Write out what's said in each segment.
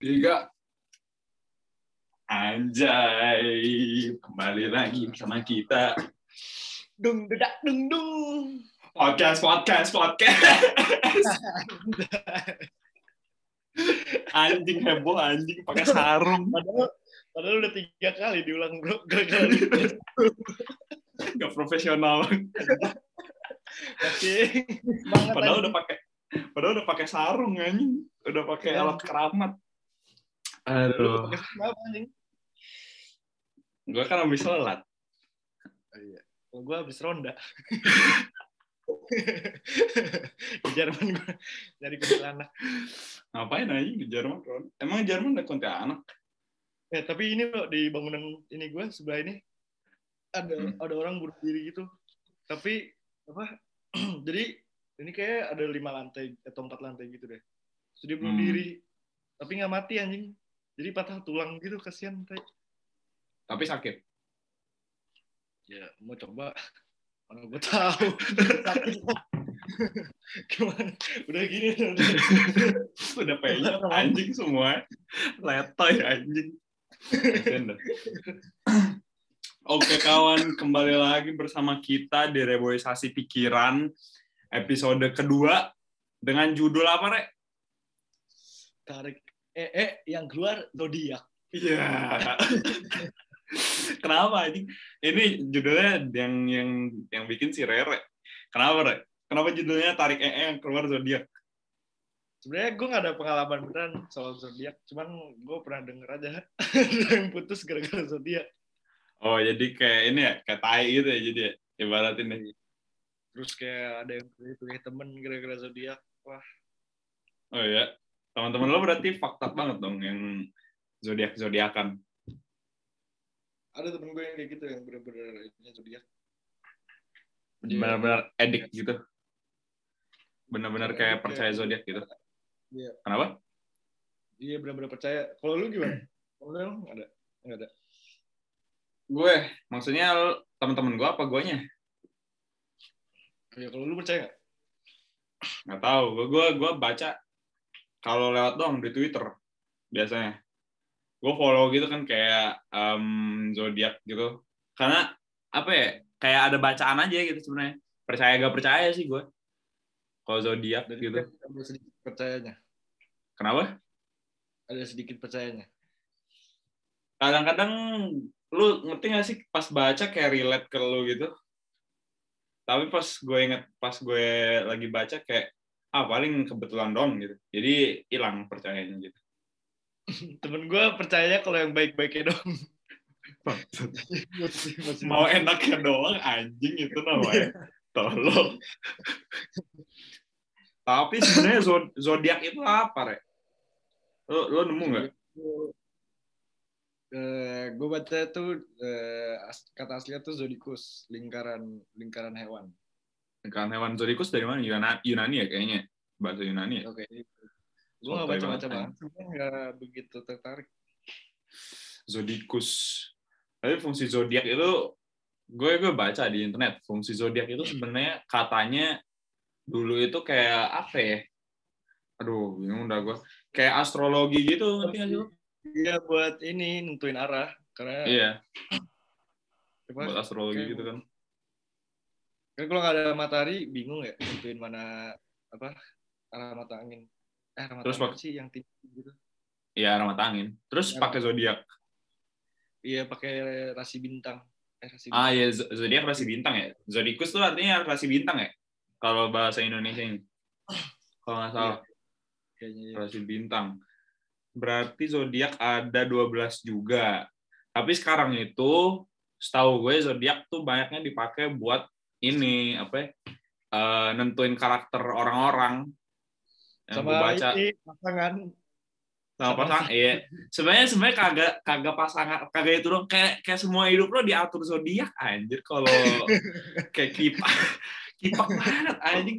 tiga. Anjay, kembali lagi bersama kita. Dung dedak dung dung. Podcast, podcast, podcast. anjing heboh, anjing pakai sarung. Padahal padahal udah tiga kali diulang bro. Gagal. Gak profesional. Oke. Padahal udah pakai padahal udah pakai sarung anjing. Udah pakai Iya. alat keramat. Aduh, Pakai kenapa anjing? gue kan habis sholat. Kalau gue habis ronda. Di Jerman gue nyari kuntilanak. Ngapain anjing di Jerman? Ron? Emang Jerman ada kuntilanak? Eh tapi ini loh di bangunan ini gue sebelah ini ada Hmm. ada orang bunuh diri gitu. Tapi apa? jadi ini kayak ada lima lantai atau empat lantai gitu deh. Dia bunuh Hmm. diri. Tapi nggak mati anjing. Jadi patah tulang gitu kasihan. Tai. Tapi sakit. Ya mau coba. Mana gue tahu. Sakit. Gimana? Udah gini udah. Udah penyet anjing semua. Letoy anjing. Oke kawan, kembali lagi bersama kita di Reboisasi Pikiran episode kedua dengan judul apa, Rek? Tarik eh eh yang keluar zodiak. Iya. Kenapa anjing? Ini judulnya yang yang yang bikin si Rere. Kenapa, Rek? Kenapa judulnya Tarik EE yang keluar zodiak? Sebenarnya gue gak ada pengalaman beneran soal zodiak, cuman gue pernah denger aja yang putus gara-gara zodiak. Oh, jadi kayak ini ya, kayak tai gitu ya jadi ya, ibaratin deh. Terus kayak ada yang pilih temen gara-gara zodiak. Wah, Oh ya, teman-teman lo berarti fakta banget dong yang zodiak zodiakan. ada temen gue yang kayak gitu yang bener-bener zodiak. Benar-benar edik gitu. Benar-benar kayak percaya ya. zodiak gitu. Iya. Kenapa? Iya bener-bener percaya. Kalau lu gimana? Kalau lu nggak ada? Nggak ada. Gue, maksudnya teman-teman gue apa guanya? Ya kalau lu percaya nggak? Nggak tahu. Gue gue gue baca kalau lewat dong di Twitter biasanya. Gue follow gitu kan kayak em, zodiak gitu. Karena apa ya? Kayak ada bacaan aja gitu sebenarnya. Percaya gak percaya sih gue. Kalau zodiak gitu. ada sedikit percayanya. Kenapa? Ada sedikit percayanya. kadang-kadang lu ngerti gak sih pas baca kayak relate ke lu gitu tapi pas gue inget pas gue lagi baca kayak ah paling kebetulan dong gitu. Jadi hilang percayanya gitu. Temen gue percayanya kalau yang baik-baiknya dong. mau enaknya doang anjing itu namanya tolong. Tapi sebenarnya zo- zodiak itu apa rek? Lo lo nemu nggak? Eh, gue baca tuh eh, as- kata aslinya tuh zodikus lingkaran lingkaran hewan. Kan hewan zodiakus dari mana Yunani, Yunani ya kayaknya bahasa Yunani ya Oke. Gue nggak Sotoy baca baca banget. Gue nggak begitu tertarik. zodiakus. Tapi fungsi zodiak itu gue gue baca di internet fungsi zodiak itu sebenarnya katanya dulu itu kayak apa ya? Aduh, bingung udah gue. Kayak astrologi gitu, ngerti nggak sih? Iya buat ini nentuin arah karena Iya, apa, buat astrologi kayak- gitu kan. Kan kalau nggak ada matahari bingung ya nentuin mana apa arah mata angin. Eh arah mata Terus angin sih yang tinggi gitu. Iya, arah mata angin. Terus Ya. pakai zodiak. Iya pakai rasi bintang. Eh rasi Ah ya, z- zodiak rasi bintang ya. Zodiakus tuh artinya rasi bintang ya. Kalau bahasa Indonesia ini. Kalau nggak salah. kayaknya. iya. rasi bintang. Berarti zodiak ada 12 juga. Tapi sekarang itu setahu gue zodiak tuh banyaknya dipakai buat ini apa ya? eh, nentuin karakter orang-orang. Yang gue Sama baca ini pasangan sama sama- pasangan. Iya. Sebenarnya sebenarnya kagak kagak pasangan kagak itu dong. Kayak kayak semua hidup lo diatur zodiak anjir kalau kayak kipak kipak banget anjing.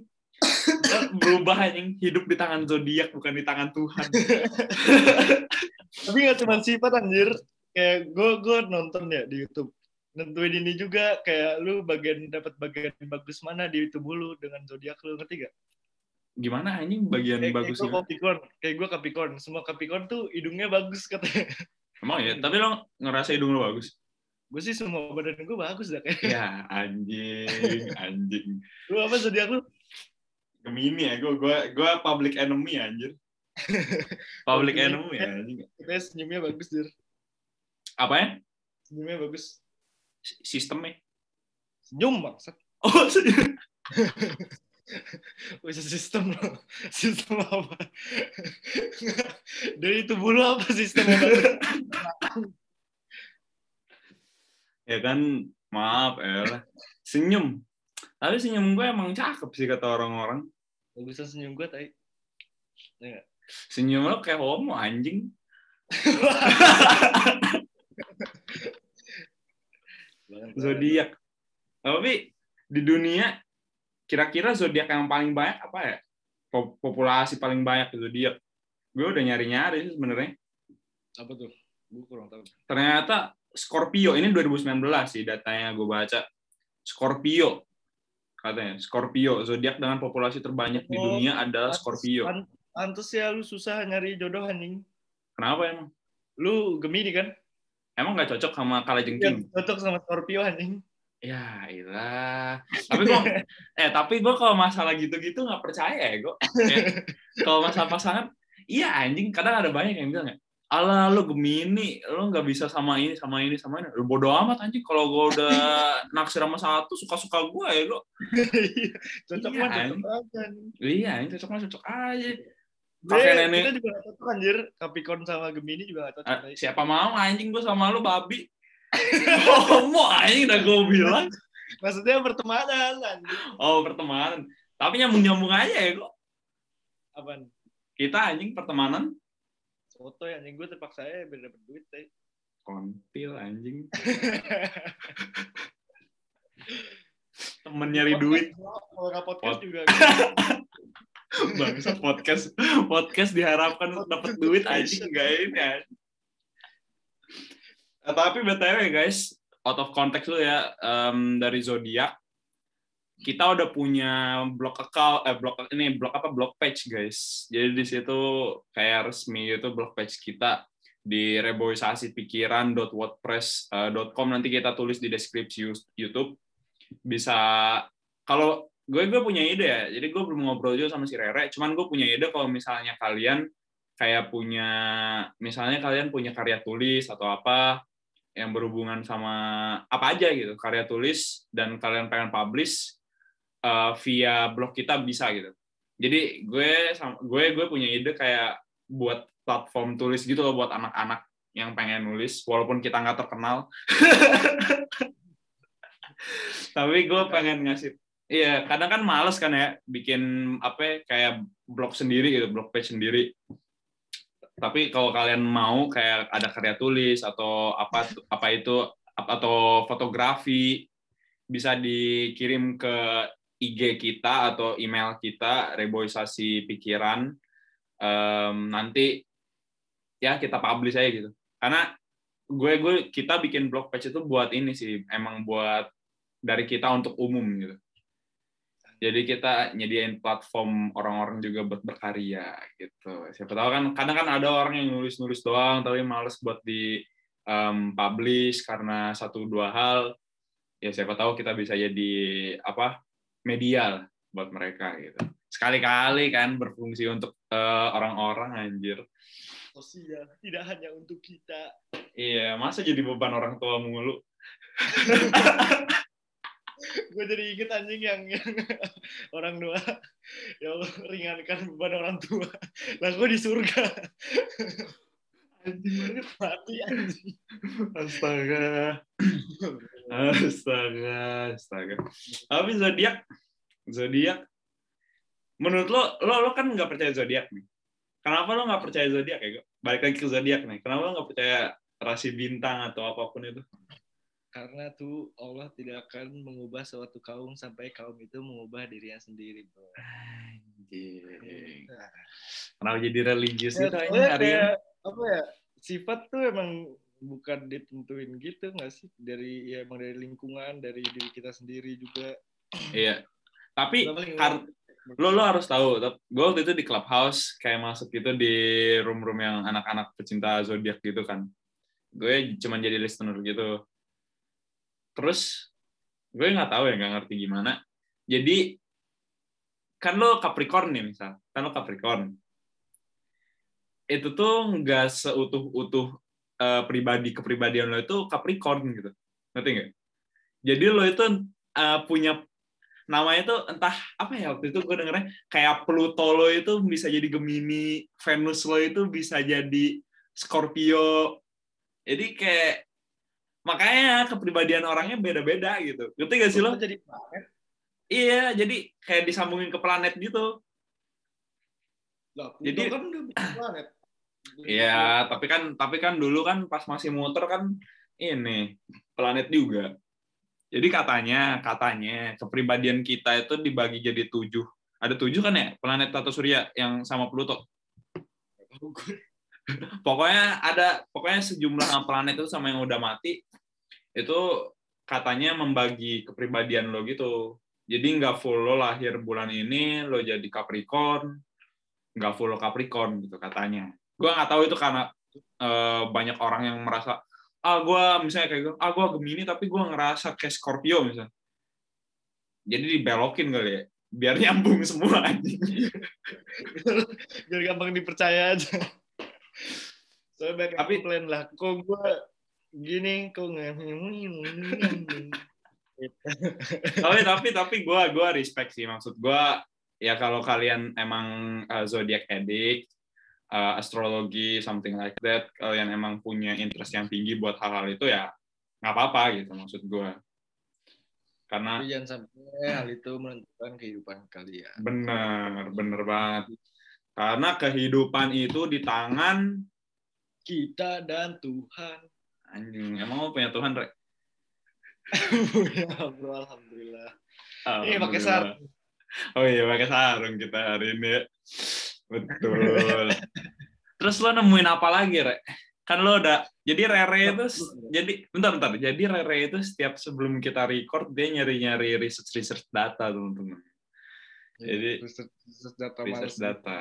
Berubah anjing hidup di tangan zodiak bukan di tangan Tuhan. Tapi nggak cuma sifat anjir. Kayak gue gue nonton ya di YouTube. Nentuin ini juga kayak lu bagian dapat bagian bagus mana di tubuh lu dengan zodiak lu ngerti gak? gimana anjing bagian Kayak, kayak bagus gue gimana? Capricorn, kayak gue Capricorn. Semua Capricorn tuh hidungnya bagus katanya. Emang ya, tapi lo ngerasa hidung lo bagus? gue sih semua badan gue bagus dah kayak. Ya, anjing, anjing. Lu apa zodiak lu? Gemini ya, gue gue gue public enemy anjir. Public enemy ya, anjing. Katanya senyumnya bagus, Dir. Apa ya? Senyumnya bagus. Sistemnya. Senyum maksud. Oh? Bisa sistem lo. Sistem apa? Dari tubuh lu apa sistemnya? ya kan, maaf ya. Senyum. Tapi senyum gue emang cakep sih kata orang-orang. Bagusan senyum gue tadi. Ya nggak? Senyum lo kayak homo anjing. Zodiak. Tapi di dunia kira-kira zodiak yang paling banyak apa ya? Po- Populasi paling banyak zodiak. Gue udah nyari-nyari sih sebenarnya. Apa tuh? Gue kurang tahu. Ternyata Scorpio ini 2019 sih datanya gue baca. Scorpio katanya. Scorpio zodiak dengan populasi terbanyak di Oh, dunia adalah Scorpio. Pan- Pantes ya lu susah nyari jodoh anjing. Kenapa emang? Lu Gemini kan? Emang nggak cocok sama kalajengking? Yang cocok sama Scorpio anjing. Ya, ilah. Tapi gua eh tapi gua kalau masalah gitu-gitu nggak percaya ya, gua. Kayak, kalau masalah pasangan, iya anjing kadang ada banyak yang bilang ya, Alah lu Gemini, lu nggak bisa sama ini, sama ini, sama ini. Lu bodo amat anjing kalau gua udah naksir sama satu, suka-suka gua ya, gua. cocok Iya, mah cocok aja. Iya, ini cocok mah cocok aja. Kakek nenek. Kita juga gak cocok anjir. Capricorn sama Gemini juga gak cocok. Ah, siapa mau anjing gua sama lu babi. Homo anjing udah gua bilang. Maksudnya pertemanan anjing. Oh, pertemanan. Tapi nyambung-nyambung aja ya, gua. Apaan? Kita anjing pertemanan Foto ya anjing gue terpaksa ya biar dapet duit tai. kontil anjing. Temen nyari duit. Kalau nggak podcast Pod- juga. Bangsa podcast podcast diharapkan untuk dapat duit anjing enggak ini. Eh, Tapi BTW guys, out of context lu ya em, dari zodiak kita udah punya blog account eh blog ini blog apa? Blog page guys. Jadi di situ kayak resmi itu blog page kita di reboisasipikiran.wordpress.com nanti kita tulis di deskripsi YouTube. Bisa kalau gue gue punya ide ya. Jadi gue belum ngobrol juga sama si Rere. Cuman gue punya ide kalau misalnya kalian kayak punya misalnya kalian punya karya tulis atau apa yang berhubungan sama apa aja gitu karya tulis dan kalian pengen publish eh, via blog kita bisa gitu. Jadi gue gue gue punya ide kayak buat platform tulis gitu loh buat anak-anak yang pengen nulis walaupun kita nggak terkenal. Tapi gue pengen ngasih iya kadang kan males kan ya bikin apa ya, kayak blog sendiri gitu blog page sendiri. Tapi kalau kalian mau kayak ada karya tulis atau apa apa itu atau fotografi bisa dikirim ke IG kita atau email kita reboisasi pikiran. Em, nanti ya kita publish aja gitu. Karena gue gue kita bikin blog page itu buat ini sih emang buat dari kita untuk umum gitu jadi kita nyediain platform orang-orang juga buat berkarya gitu. Siapa tahu kan kadang kan ada orang yang nulis-nulis doang tapi males buat di em, publish karena satu dua hal. Ya siapa tahu kita bisa jadi apa media lah buat mereka gitu. Sekali-kali kan berfungsi untuk eh, orang-orang anjir. Sosial tidak hanya untuk kita. iya masa jadi beban orang tua mulu Gue jadi inget anjing yang, yang orang tua. Ya Allah, ringankan beban orang tua. Lah gue di surga. Anjing banget mati anjing. astaga astaga astaga tapi zodiak zodiak menurut lo lo lo kan nggak percaya zodiak nih kenapa lo nggak percaya zodiak ya balik lagi ke zodiak nih kenapa lo nggak percaya rasi bintang atau apa pun itu Karena tuh Allah tidak akan mengubah suatu kaum sampai kaum itu mengubah dirinya sendiri, bro. Anjing. kenapa jadi religius Ya, gitu kayak, apa ya? Sifat tuh emang bukan ditentuin gitu nggak sih? Dari ya emang dari lingkungan dari diri kita sendiri juga. Iya. Tapi kar- lo lo harus tahu gue waktu itu di clubhouse kayak masuk gitu di room-room yang anak-anak pecinta zodiak gitu kan. Gue cuma jadi listener gitu terus gue nggak tahu ya nggak ngerti gimana. Jadi kan lo Capricorn nih misal. Kan lo Capricorn. Itu tuh nggak seutuh-utuh uh, pribadi kepribadian lo itu Capricorn gitu. Ngerti nggak? Jadi lo itu uh, punya namanya tuh entah apa ya waktu itu gue dengernya kayak Pluto lo itu bisa jadi Gemini Venus lo itu bisa jadi Scorpio. Jadi kayak makanya kepribadian orangnya beda-beda gitu. Ngerti gak sih lo? Jadi planet? Iya jadi kayak disambungin ke planet gitu. Lah, Jadi- kan udah planet. Iya tapi kan tapi kan dulu kan pas masih muter kan ini planet juga. Jadi katanya katanya kepribadian kita itu dibagi jadi tujuh. Ada tujuh kan ya? Planet atau surya yang sama Pluto pokoknya ada pokoknya sejumlah planet itu sama yang udah mati itu katanya membagi kepribadian lo gitu. Jadi nggak full lo lahir bulan ini lo jadi Capricorn nggak full lo Capricorn gitu katanya. Gue nggak tahu itu karena eh, banyak orang yang merasa ah gue misalnya kayak gue ah gue Gemini tapi gue ngerasa kayak Scorpio misalnya. Jadi dibelokin kali ya biar nyambung semua anjing. Biar gampang dipercaya aja soalnya banyak Tapi- komplain lah kok gue gini kok nggak tapi tapi tapi gue gua respect sih maksud gue ya kalau kalian emang uh, zodiac addict uh, astrologi something like that kalian emang punya interest yang tinggi buat hal-hal itu ya nggak apa-apa gitu maksud gue karena Tapi jangan sampai hal itu menentukan kehidupan kalian. Bener bener banget karena kehidupan itu di tangan kita dan Tuhan anjing emang lo punya Tuhan Rek? ya bro alhamdulillah ini pakai Alhamdulillah. sarung Oh iya pakai sarung kita hari ini. Betul. Terus lo nemuin apa lagi, Re? Kan lo udah jadi Rere itu jadi bentar bentar. Jadi Rere itu setiap sebelum kita record dia nyari-nyari research research data, teman-teman. Jadi- research, research data Research data.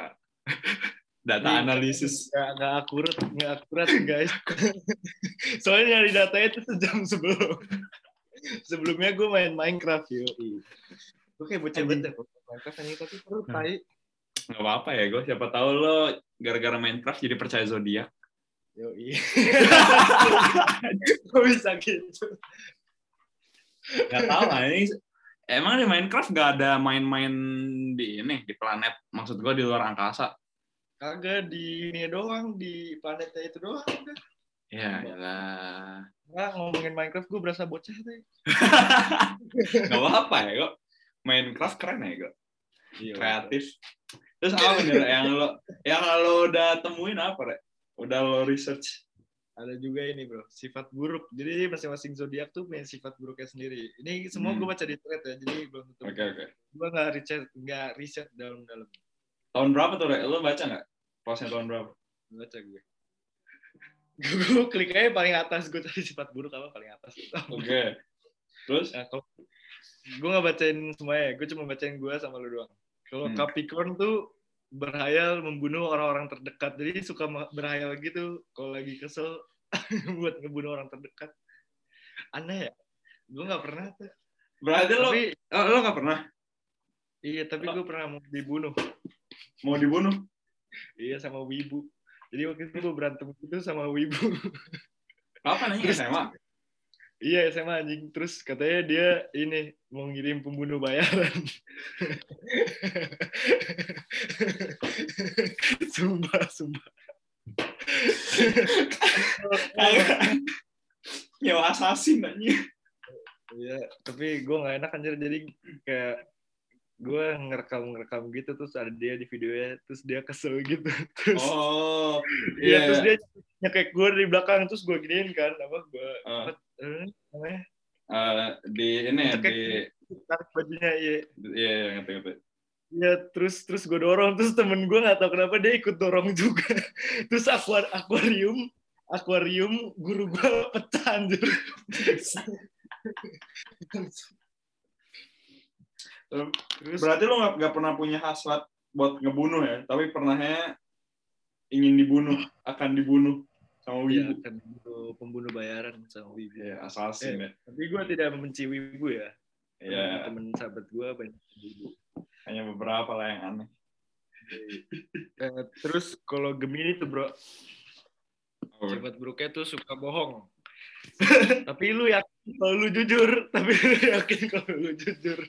data analisis. nggak nggak akurat nggak akurat guys. Soalnya nyari datanya itu sejam sebelum. Sebelumnya gue main Minecraft yo. Kayak bocah bocah Minecraft ini tapi perlu tai. Gak apa-apa ya, gue siapa tahu lo gara-gara Minecraft jadi percaya zodiak. yo gue bisa gitu? Gak tahu lah ini Emang di Minecraft gak ada main-main di ini di planet, maksud gue di luar angkasa. Kagak di ini doang di planetnya itu doang udah Ya, lah. nggak ngomongin Minecraft gue berasa bocah tuh Gak apa-apa ya, kok. Minecraft keren ya, kok. Iya, Kreatif. Terus apa nih, yang lo yang lo udah temuin apa, Rek? Udah lo research? ada juga ini bro sifat buruk jadi masing-masing zodiak tuh punya sifat buruknya sendiri ini semua Hmm. gue baca di thread ya jadi belum tentu Oke, oke. gue nggak riset nggak riset dalam-dalam Tahun berapa tuh, Rek? Lo baca nggak? Postnya tahun berapa? baca gue. Gue klik aja paling atas. Gue cari sifat buruk apa? Paling atas. Oke. Terus? nah, kalau gue nggak bacain semuanya gue cuma bacain gue sama lu doang. Kalau Hmm. Capricorn tuh berhayal membunuh orang-orang terdekat. Jadi suka berhayal gitu. Kalau lagi kesel buat ngebunuh orang terdekat. Aneh ya? Gue nggak pernah tuh. Berarti lo, tapi oh, lo gak pernah? Iya tapi gue pernah mau dibunuh. Mau dibunuh? Iya sama wibu. Jadi waktu itu gue berantem gitu sama wibu. Kapan nanya SMA? iya sama anjing. Terus katanya dia ini mau ngirim pembunuh bayaran. Sumpah sumpah. Nyawa assassin aja. Iya, tapi gue nggak enak anjir. Jadi kayak gue ngerekam ngerekam gitu terus ada dia di videonya terus dia kesel gitu terus Oh, iya iya. terus dia nyekek gue dari belakang terus gue giniin kan apa gue Ah. apa eh, namanya Eh, di ini ya, di tarik bajunya iya iya iya ngerti ngerti. Iya terus terus gue dorong terus temen gue nggak tahu kenapa dia ikut dorong juga terus akuar akuarium akuarium guru gue pecah anjir Terus Berarti lo nggak nggak pernah punya hasrat buat ngebunuh ya, tapi pernahnya ingin dibunuh, akan dibunuh sama ya, wibu. kan pembunuh, pembunuh bayaran sama wibu. Ya, assassin ya. Tapi gue tidak membenci wibu ya. Ya, Temen sahabat gue banyak wibu. hanya beberapa lah yang aneh. Eh, terus kalau Gemini tuh bro, Oh, sahabat buruknya tuh suka bohong. tapi lu yakin kalau lu jujur, tapi lu yakin kalau lu jujur.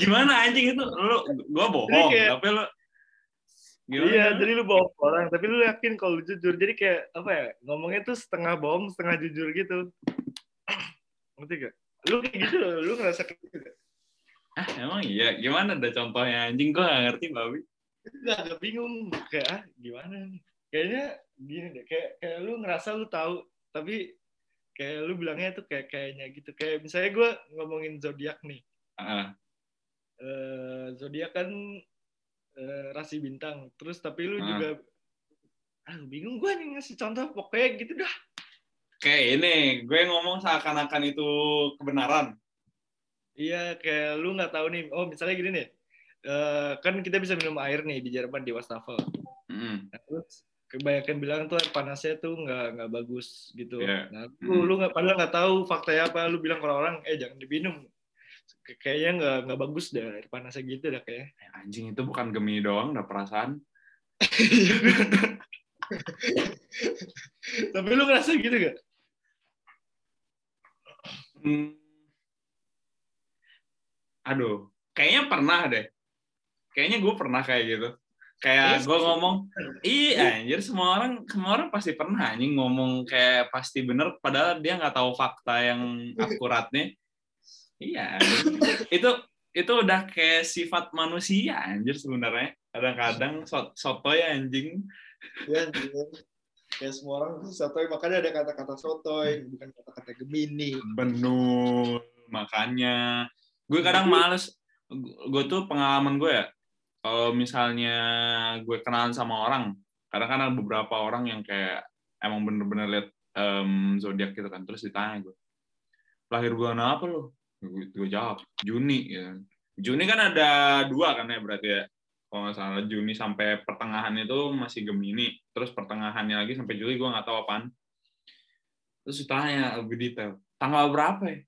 Gimana anjing itu? Lo, gua bohong, kayak- tapi lo gimana? Iya, jadi lu bohong orang, tapi lu yakin kalau lu jujur. Jadi kayak apa ya? Ngomongnya tuh setengah bohong, setengah jujur gitu. Ngerti gak? Lu kayak gitu, lu ngerasa kayak gitu? Ah, emang iya. Gimana ada contohnya anjing? Gua gak ngerti, babi. Gak, agak bingung. Kayak ah, gimana? Kayaknya gini deh, kayak, kayak lu ngerasa lu tahu, tapi kayak lu bilangnya tuh kayak kayaknya gitu. Kayak misalnya gue ngomongin zodiak nih. Ah, Eh, zodiak kan eh, rasi bintang. Terus tapi lu Ah. juga ah bingung gue nih ngasih contoh pokoknya gitu dah. kayak ini, gue ngomong seakan-akan itu kebenaran. Iya, kayak lu nggak tahu nih. Oh, misalnya gini nih. Eh, kan kita bisa minum air nih di Jerman di wastafel. Mm. Nah, terus kebanyakan bilang tuh air panasnya tuh nggak nggak bagus gitu. Iya. Nah, lu lu nggak padahal nggak tahu faktanya apa. Lu bilang ke orang, eh jangan diminum. Kay- Kayaknya nggak nggak bagus deh air panasnya gitu dah kayak. Eh, Anjing itu bukan Gemini doang, udah perasaan. Tapi lu ngerasa gitu gak? Hmm. Aduh, kayaknya pernah deh. Kayaknya gue pernah kayak gitu. Kayak gue ngomong, iya anjir semua orang semua orang pasti pernah anjing ngomong kayak pasti bener, padahal dia nggak tahu fakta yang akuratnya. Iya, itu itu udah kayak sifat manusia anjir sebenarnya. Kadang-kadang so sotoy anjing. Ya, kayak semua orang tuh sotoy, makanya ada kata-kata sotoy, bukan kata-kata gemini. Benar, makanya gue kadang males. Gue tuh pengalaman gue ya, kalau misalnya gue kenalan sama orang, kadang kan ada beberapa orang yang kayak emang bener-bener liat em, zodiak gitu kan, terus ditanya gue, lahir bulan apa lo? Gue, jawab Juni. Ya. Juni kan ada dua kan ya berarti ya. Kalau nggak salah Juni sampai pertengahan itu masih Gemini, terus pertengahannya lagi sampai Juli gue nggak tahu apaan. Terus ditanya lebih detail, tanggal berapa ya?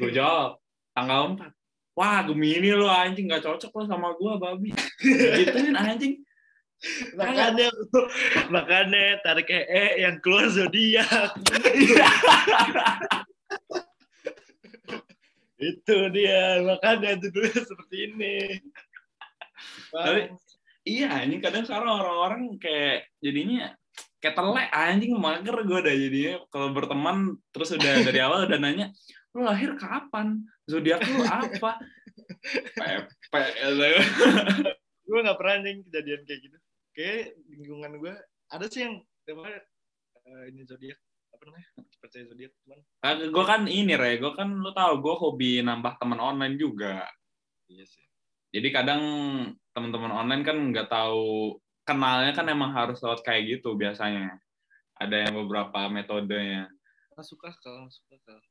Gue jawab, tanggal 4. Wah, Gemini lo anjing nggak cocok lo sama gue, babi. Gituin anjing. Makanya, makanya tarik ee yang keluar zodiak. itu dia, makanya judulnya seperti ini. Tapi- Iya, anjing kadang sekarang orang-orang kayak jadinya kayak telek anjing mager gue dah jadinya. Kalau berteman terus udah dari awal udah nanya lu lahir kapan? Zodiak lu apa? Pepe gue nggak pernah nih kejadian kayak gitu. Kayak lingkungan gue ada sih yang eh, ini zodiak apa namanya percaya zodiak cuman. Gue kan ini re. Gue kan lu tahu gue hobi nambah teman online juga. Iya sih. Jadi kadang teman-teman online kan nggak tahu kenalnya kan emang harus lewat kayak gitu biasanya. Ada yang beberapa metodenya. Suka kalau suka kalau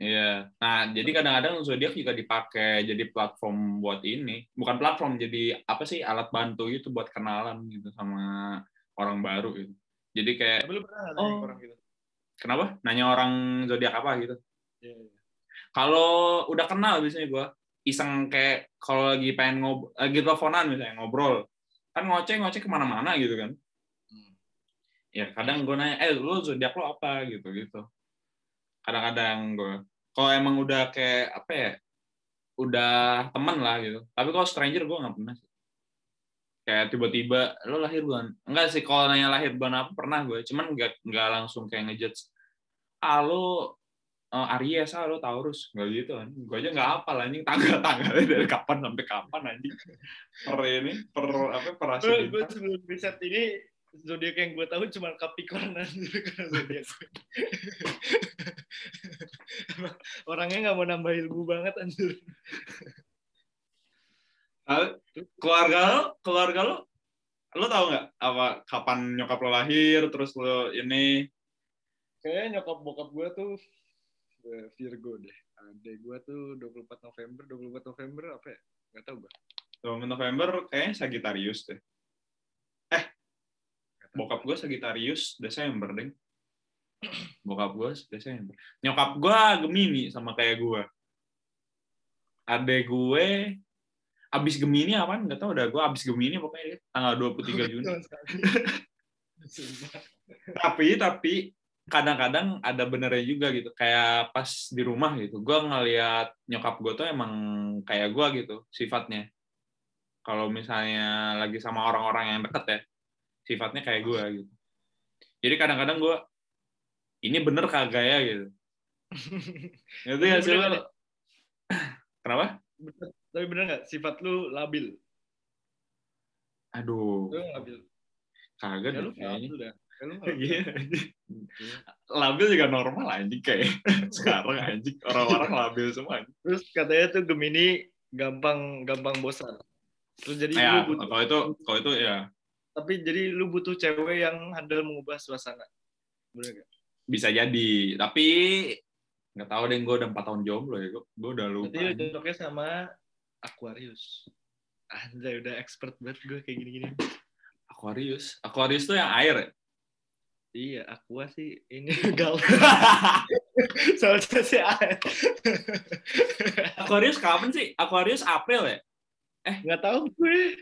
Iya. Nah, jadi kadang-kadang zodiak juga dipakai jadi platform buat ini. Bukan platform, jadi apa sih alat bantu gitu buat kenalan gitu sama orang baru gitu. Jadi kayak tapi lu pernah nggak Oh. orang gitu kenapa? Nanya orang zodiak apa gitu. Iya, iya. Kalau udah kenal biasanya gua iseng kayak kalau lagi pengen ngob lagi teleponan misalnya ngobrol kan ngoceh ngoceh ke mana-mana gitu kan Hmm. ya kadang gue nanya eh lu zodiak lo apa gitu gitu kadang-kadang gue kalau emang udah kayak apa ya udah temen lah gitu tapi kalau stranger gue nggak pernah sih kayak tiba-tiba lo lahir bulan? Enggak sih kalau nanya lahir bulan apa pernah gue. Cuman nggak nggak langsung kayak ngejudge ah lo eh, Aries ah lo Taurus. Nggak gitu kan gue aja nggak hafal anjing. Tanggal-tanggalnya dari kapan sampai kapan anjing. Per ini per apa per rasi gue gue sebelum riset ini zodiak yang gue tahu cuma Capricorn karena zodiak orangnya nggak mau nambah ilmu banget anjir keluarga lo keluarga lo lo tau nggak apa kapan nyokap lo lahir terus lo ini kayaknya nyokap bokap gue tuh eh, Virgo deh Ada gue tuh 24 November, 24 November apa ya? Gak tau gue. 20 November kayaknya Sagittarius deh. Eh, bokap gue Sagittarius Desember deh. Bokap gue Desember. Nyokap gue Gemini sama kayak gue. Adek gue abis Gemini apa? Nggak tahu udah gue abis Gemini pokoknya tanggal 23 Juni. tapi tapi kadang-kadang ada benernya juga gitu kayak pas di rumah gitu. Gue ngeliat nyokap gue tuh emang kayak gue gitu sifatnya. Kalau misalnya lagi sama orang-orang yang deket ya sifatnya kayak gue gitu. Jadi kadang-kadang gue ini bener kagak ya? gitu. Itu ya sih lo kenapa tapi bener nggak? Sifat lu labil. Aduh. Lu labil. Kagak ya lu kayaknya. Ya, lu Iya, labil. juga normal anjing kayak sekarang anjing orang-orang labil semua terus katanya tuh Gemini gampang gampang bosan. Terus jadi ya lu butuh kalau itu kalau itu ya. Tapi jadi lu butuh cewek yang handal mengubah suasana. Bener gak? bisa jadi. Tapi nggak tahu deh gue udah empat tahun jomblo ya gue udah lupa lu cocoknya sama Aquarius. Anjay udah expert banget gue kayak gini-gini. Aquarius? Aquarius tuh yang air ya? Iya, Aqua sih. Ini gal. Soalnya sih air. Aquarius kapan sih? Aquarius April ya? Nggak tahu gue.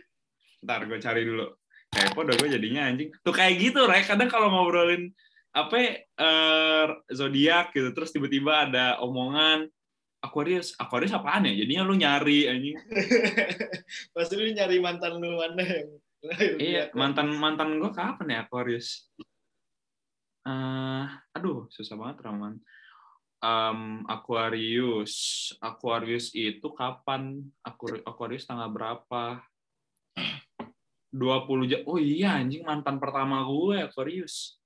ntar gue cari dulu. Kepo udah gue jadinya anjing. Tuh kayak gitu Rek. Kadang kalau ngobrolin apa ya, eh zodiak gitu terus tiba-tiba ada omongan Aquarius Aquarius apaan ya jadinya lu nyari anjing Pasti lu nyari mantan lu mana yang Iya, Aqua. mantan mantan gue kapan ya Aquarius? Eh, aduh, susah banget Raman. Em, Aquarius, Aquarius itu kapan? Aqu- Aquarius tanggal berapa? 20 jam. Oh iya, anjing mantan pertama gue Aquarius.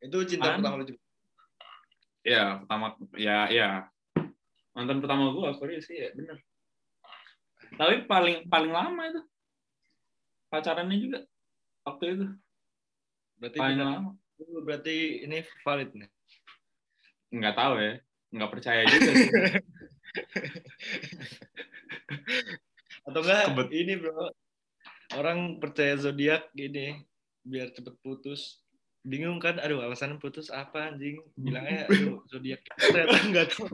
Itu cinta pertama lu juga. Ya, pertama ya ya. Mantan pertama gue Aquarius sih ya, bener. Tapi paling paling lama itu. Pacarannya juga waktu itu Berarti paling benar. lama. berarti ini valid nih. nggak tahu ya nggak percaya juga. Atau enggak Kebet- ini bro. Orang percaya zodiak gini biar cepet putus. Bingung kan, aduh alasan putus apa anjing? Bilangnya aduh zodiak ternyata enggak tahu.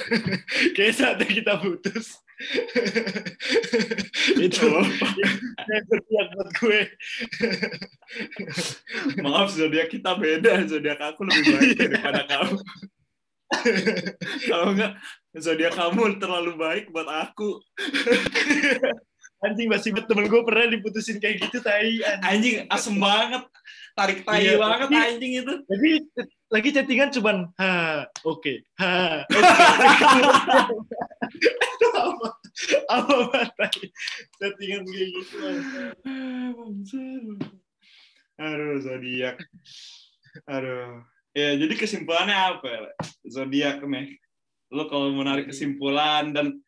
Kayak saatnya kita putus. itu zodiak buat gue. maaf zodiak kita beda zodiak aku lebih baik daripada kamu kalau nggak zodiak kamu terlalu baik buat aku Anjing masih temen gue pernah diputusin kayak gitu tai anjing. anjing asem banget tarik tai Iya, banget tapi- anjing itu. Jadi lagi chattingan cuman ha oke ha oke. Itu apa? Apa banget chattingan kayak gitu. Aduh zodiak. Aduh. Ya jadi kesimpulannya apa ya, zodiak nih. Lo kalau mau narik kesimpulan dan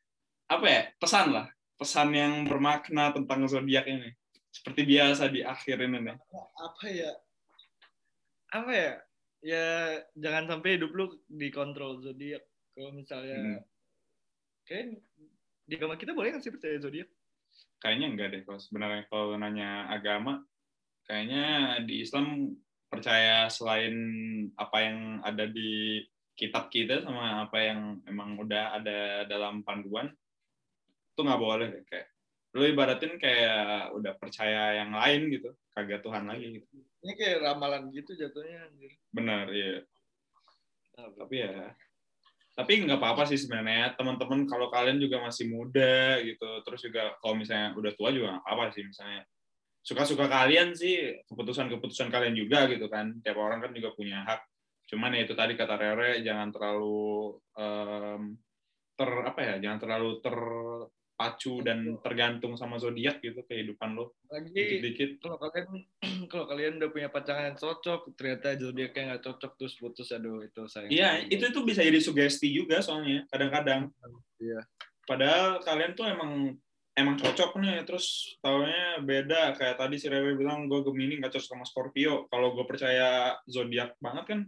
apa ya pesan lah. Pesan yang bermakna tentang zodiak ini seperti biasa di akhir ini nih Apa ya? Apa ya? Ya jangan sampai hidup lu dikontrol zodiak. Kalau misalnya Hmm. kayak di agama kita boleh nggak sih percaya zodiak? kayaknya enggak deh kalau sebenarnya kalau nanya agama kayaknya di Islam percaya selain apa yang ada di kitab kita sama apa yang emang udah ada dalam panduan itu nggak boleh kayak lu ibaratin kayak udah percaya yang lain gitu kagak Tuhan lagi gitu. Ini kayak ramalan gitu jatuhnya anjir. benar ya Nah, tapi ya tapi nggak apa-apa sih sebenarnya. Teman-teman kalau kalian juga masih muda gitu terus juga kalau misalnya udah tua juga nggak apa sih misalnya. Suka-suka kalian sih keputusan-keputusan kalian juga gitu kan. Tiap orang kan juga punya hak. Cuman ya itu tadi kata Rere jangan terlalu em, ter apa ya jangan terlalu terpacu dan tergantung sama zodiak gitu kehidupan lo lagi dikit-dikit kalau kalian kalau kalian udah punya pasangan yang cocok ternyata zodiaknya nggak cocok terus putus aduh itu sayang Iya, itu itu bisa jadi sugesti juga soalnya kadang-kadang. Iya. Padahal kalian tuh emang emang cocok nih, terus taunya beda. Kayak tadi si Rewe bilang gue Gemini nggak cocok sama Scorpio. Kalau gue percaya zodiak banget kan,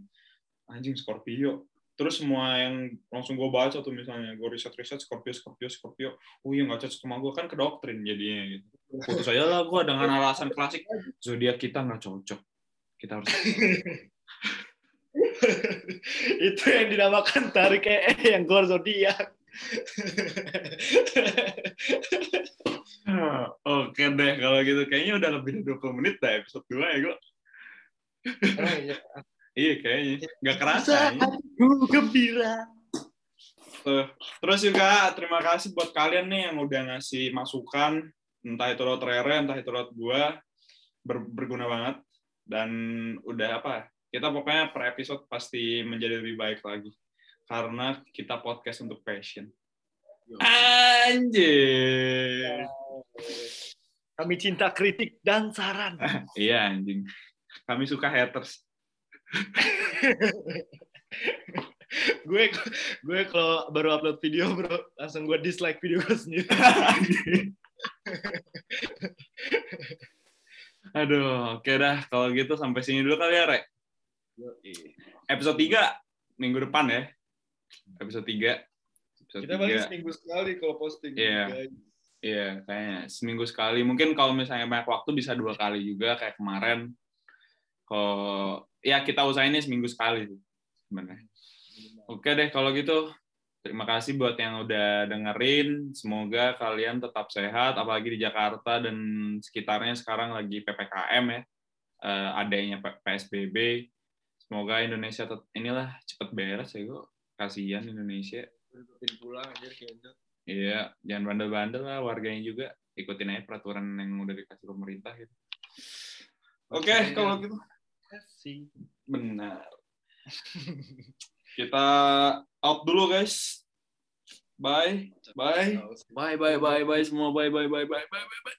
anjing Scorpio. Terus semua yang langsung gue baca tuh misalnya gue riset riset Scorpio Scorpio Scorpio oh iya nggak cocok sama gue kan ke doktrin jadinya gitu. Putus aja lah gue dengan alasan klasik zodiak kita nggak cocok. Kita harus itu yang dinamakan tarik ee yang keluar zodiak. Oke deh kalau gitu. Kayaknya udah lebih dari 20 menit dah episode 2 ya gue. oh, iya. Iya kayaknya nggak kerasa. Ya. Aduh, gembira. Tuh. Terus juga terima kasih buat kalian nih yang udah ngasih masukan entah itu lewat Rere, entah itu lewat gua ber berguna banget dan udah apa kita pokoknya per episode pasti menjadi lebih baik lagi karena kita podcast untuk passion. Anjir. Kami cinta kritik dan saran. iya anjing. Kami suka haters. Gue gue kalau baru upload video bro langsung gue dislike video gue sendiri. Aduh, oke dah. Kalau gitu sampai sini dulu kali ya, Rek. Episode 3 minggu depan ya. Episode 3. Episode Kita paling seminggu sekali kalau posting. Iya. Yeah. Iya, yeah, kayaknya seminggu sekali. Mungkin kalau misalnya banyak waktu bisa dua kali juga kayak kemarin. Kalau ya kita usahainnya seminggu sekali sih sebenarnya. Oke deh kalau gitu Terima kasih buat yang udah dengerin. Semoga kalian tetap sehat, apalagi di Jakarta dan sekitarnya sekarang lagi PPKM ya, uh, adanya PSBB. Semoga Indonesia tetap inilah cepet beres ya kok. Kasihan Indonesia. pulang aja. Iya, jangan bandel-bandel lah warganya juga. Ikutin aja peraturan yang udah dikasih pemerintah gitu. Oke, okay, kalau gitu. Benar. Kita out dulu guys. Bye. Bye. Bye bye bye bye semua. Bye bye bye bye bye bye bye.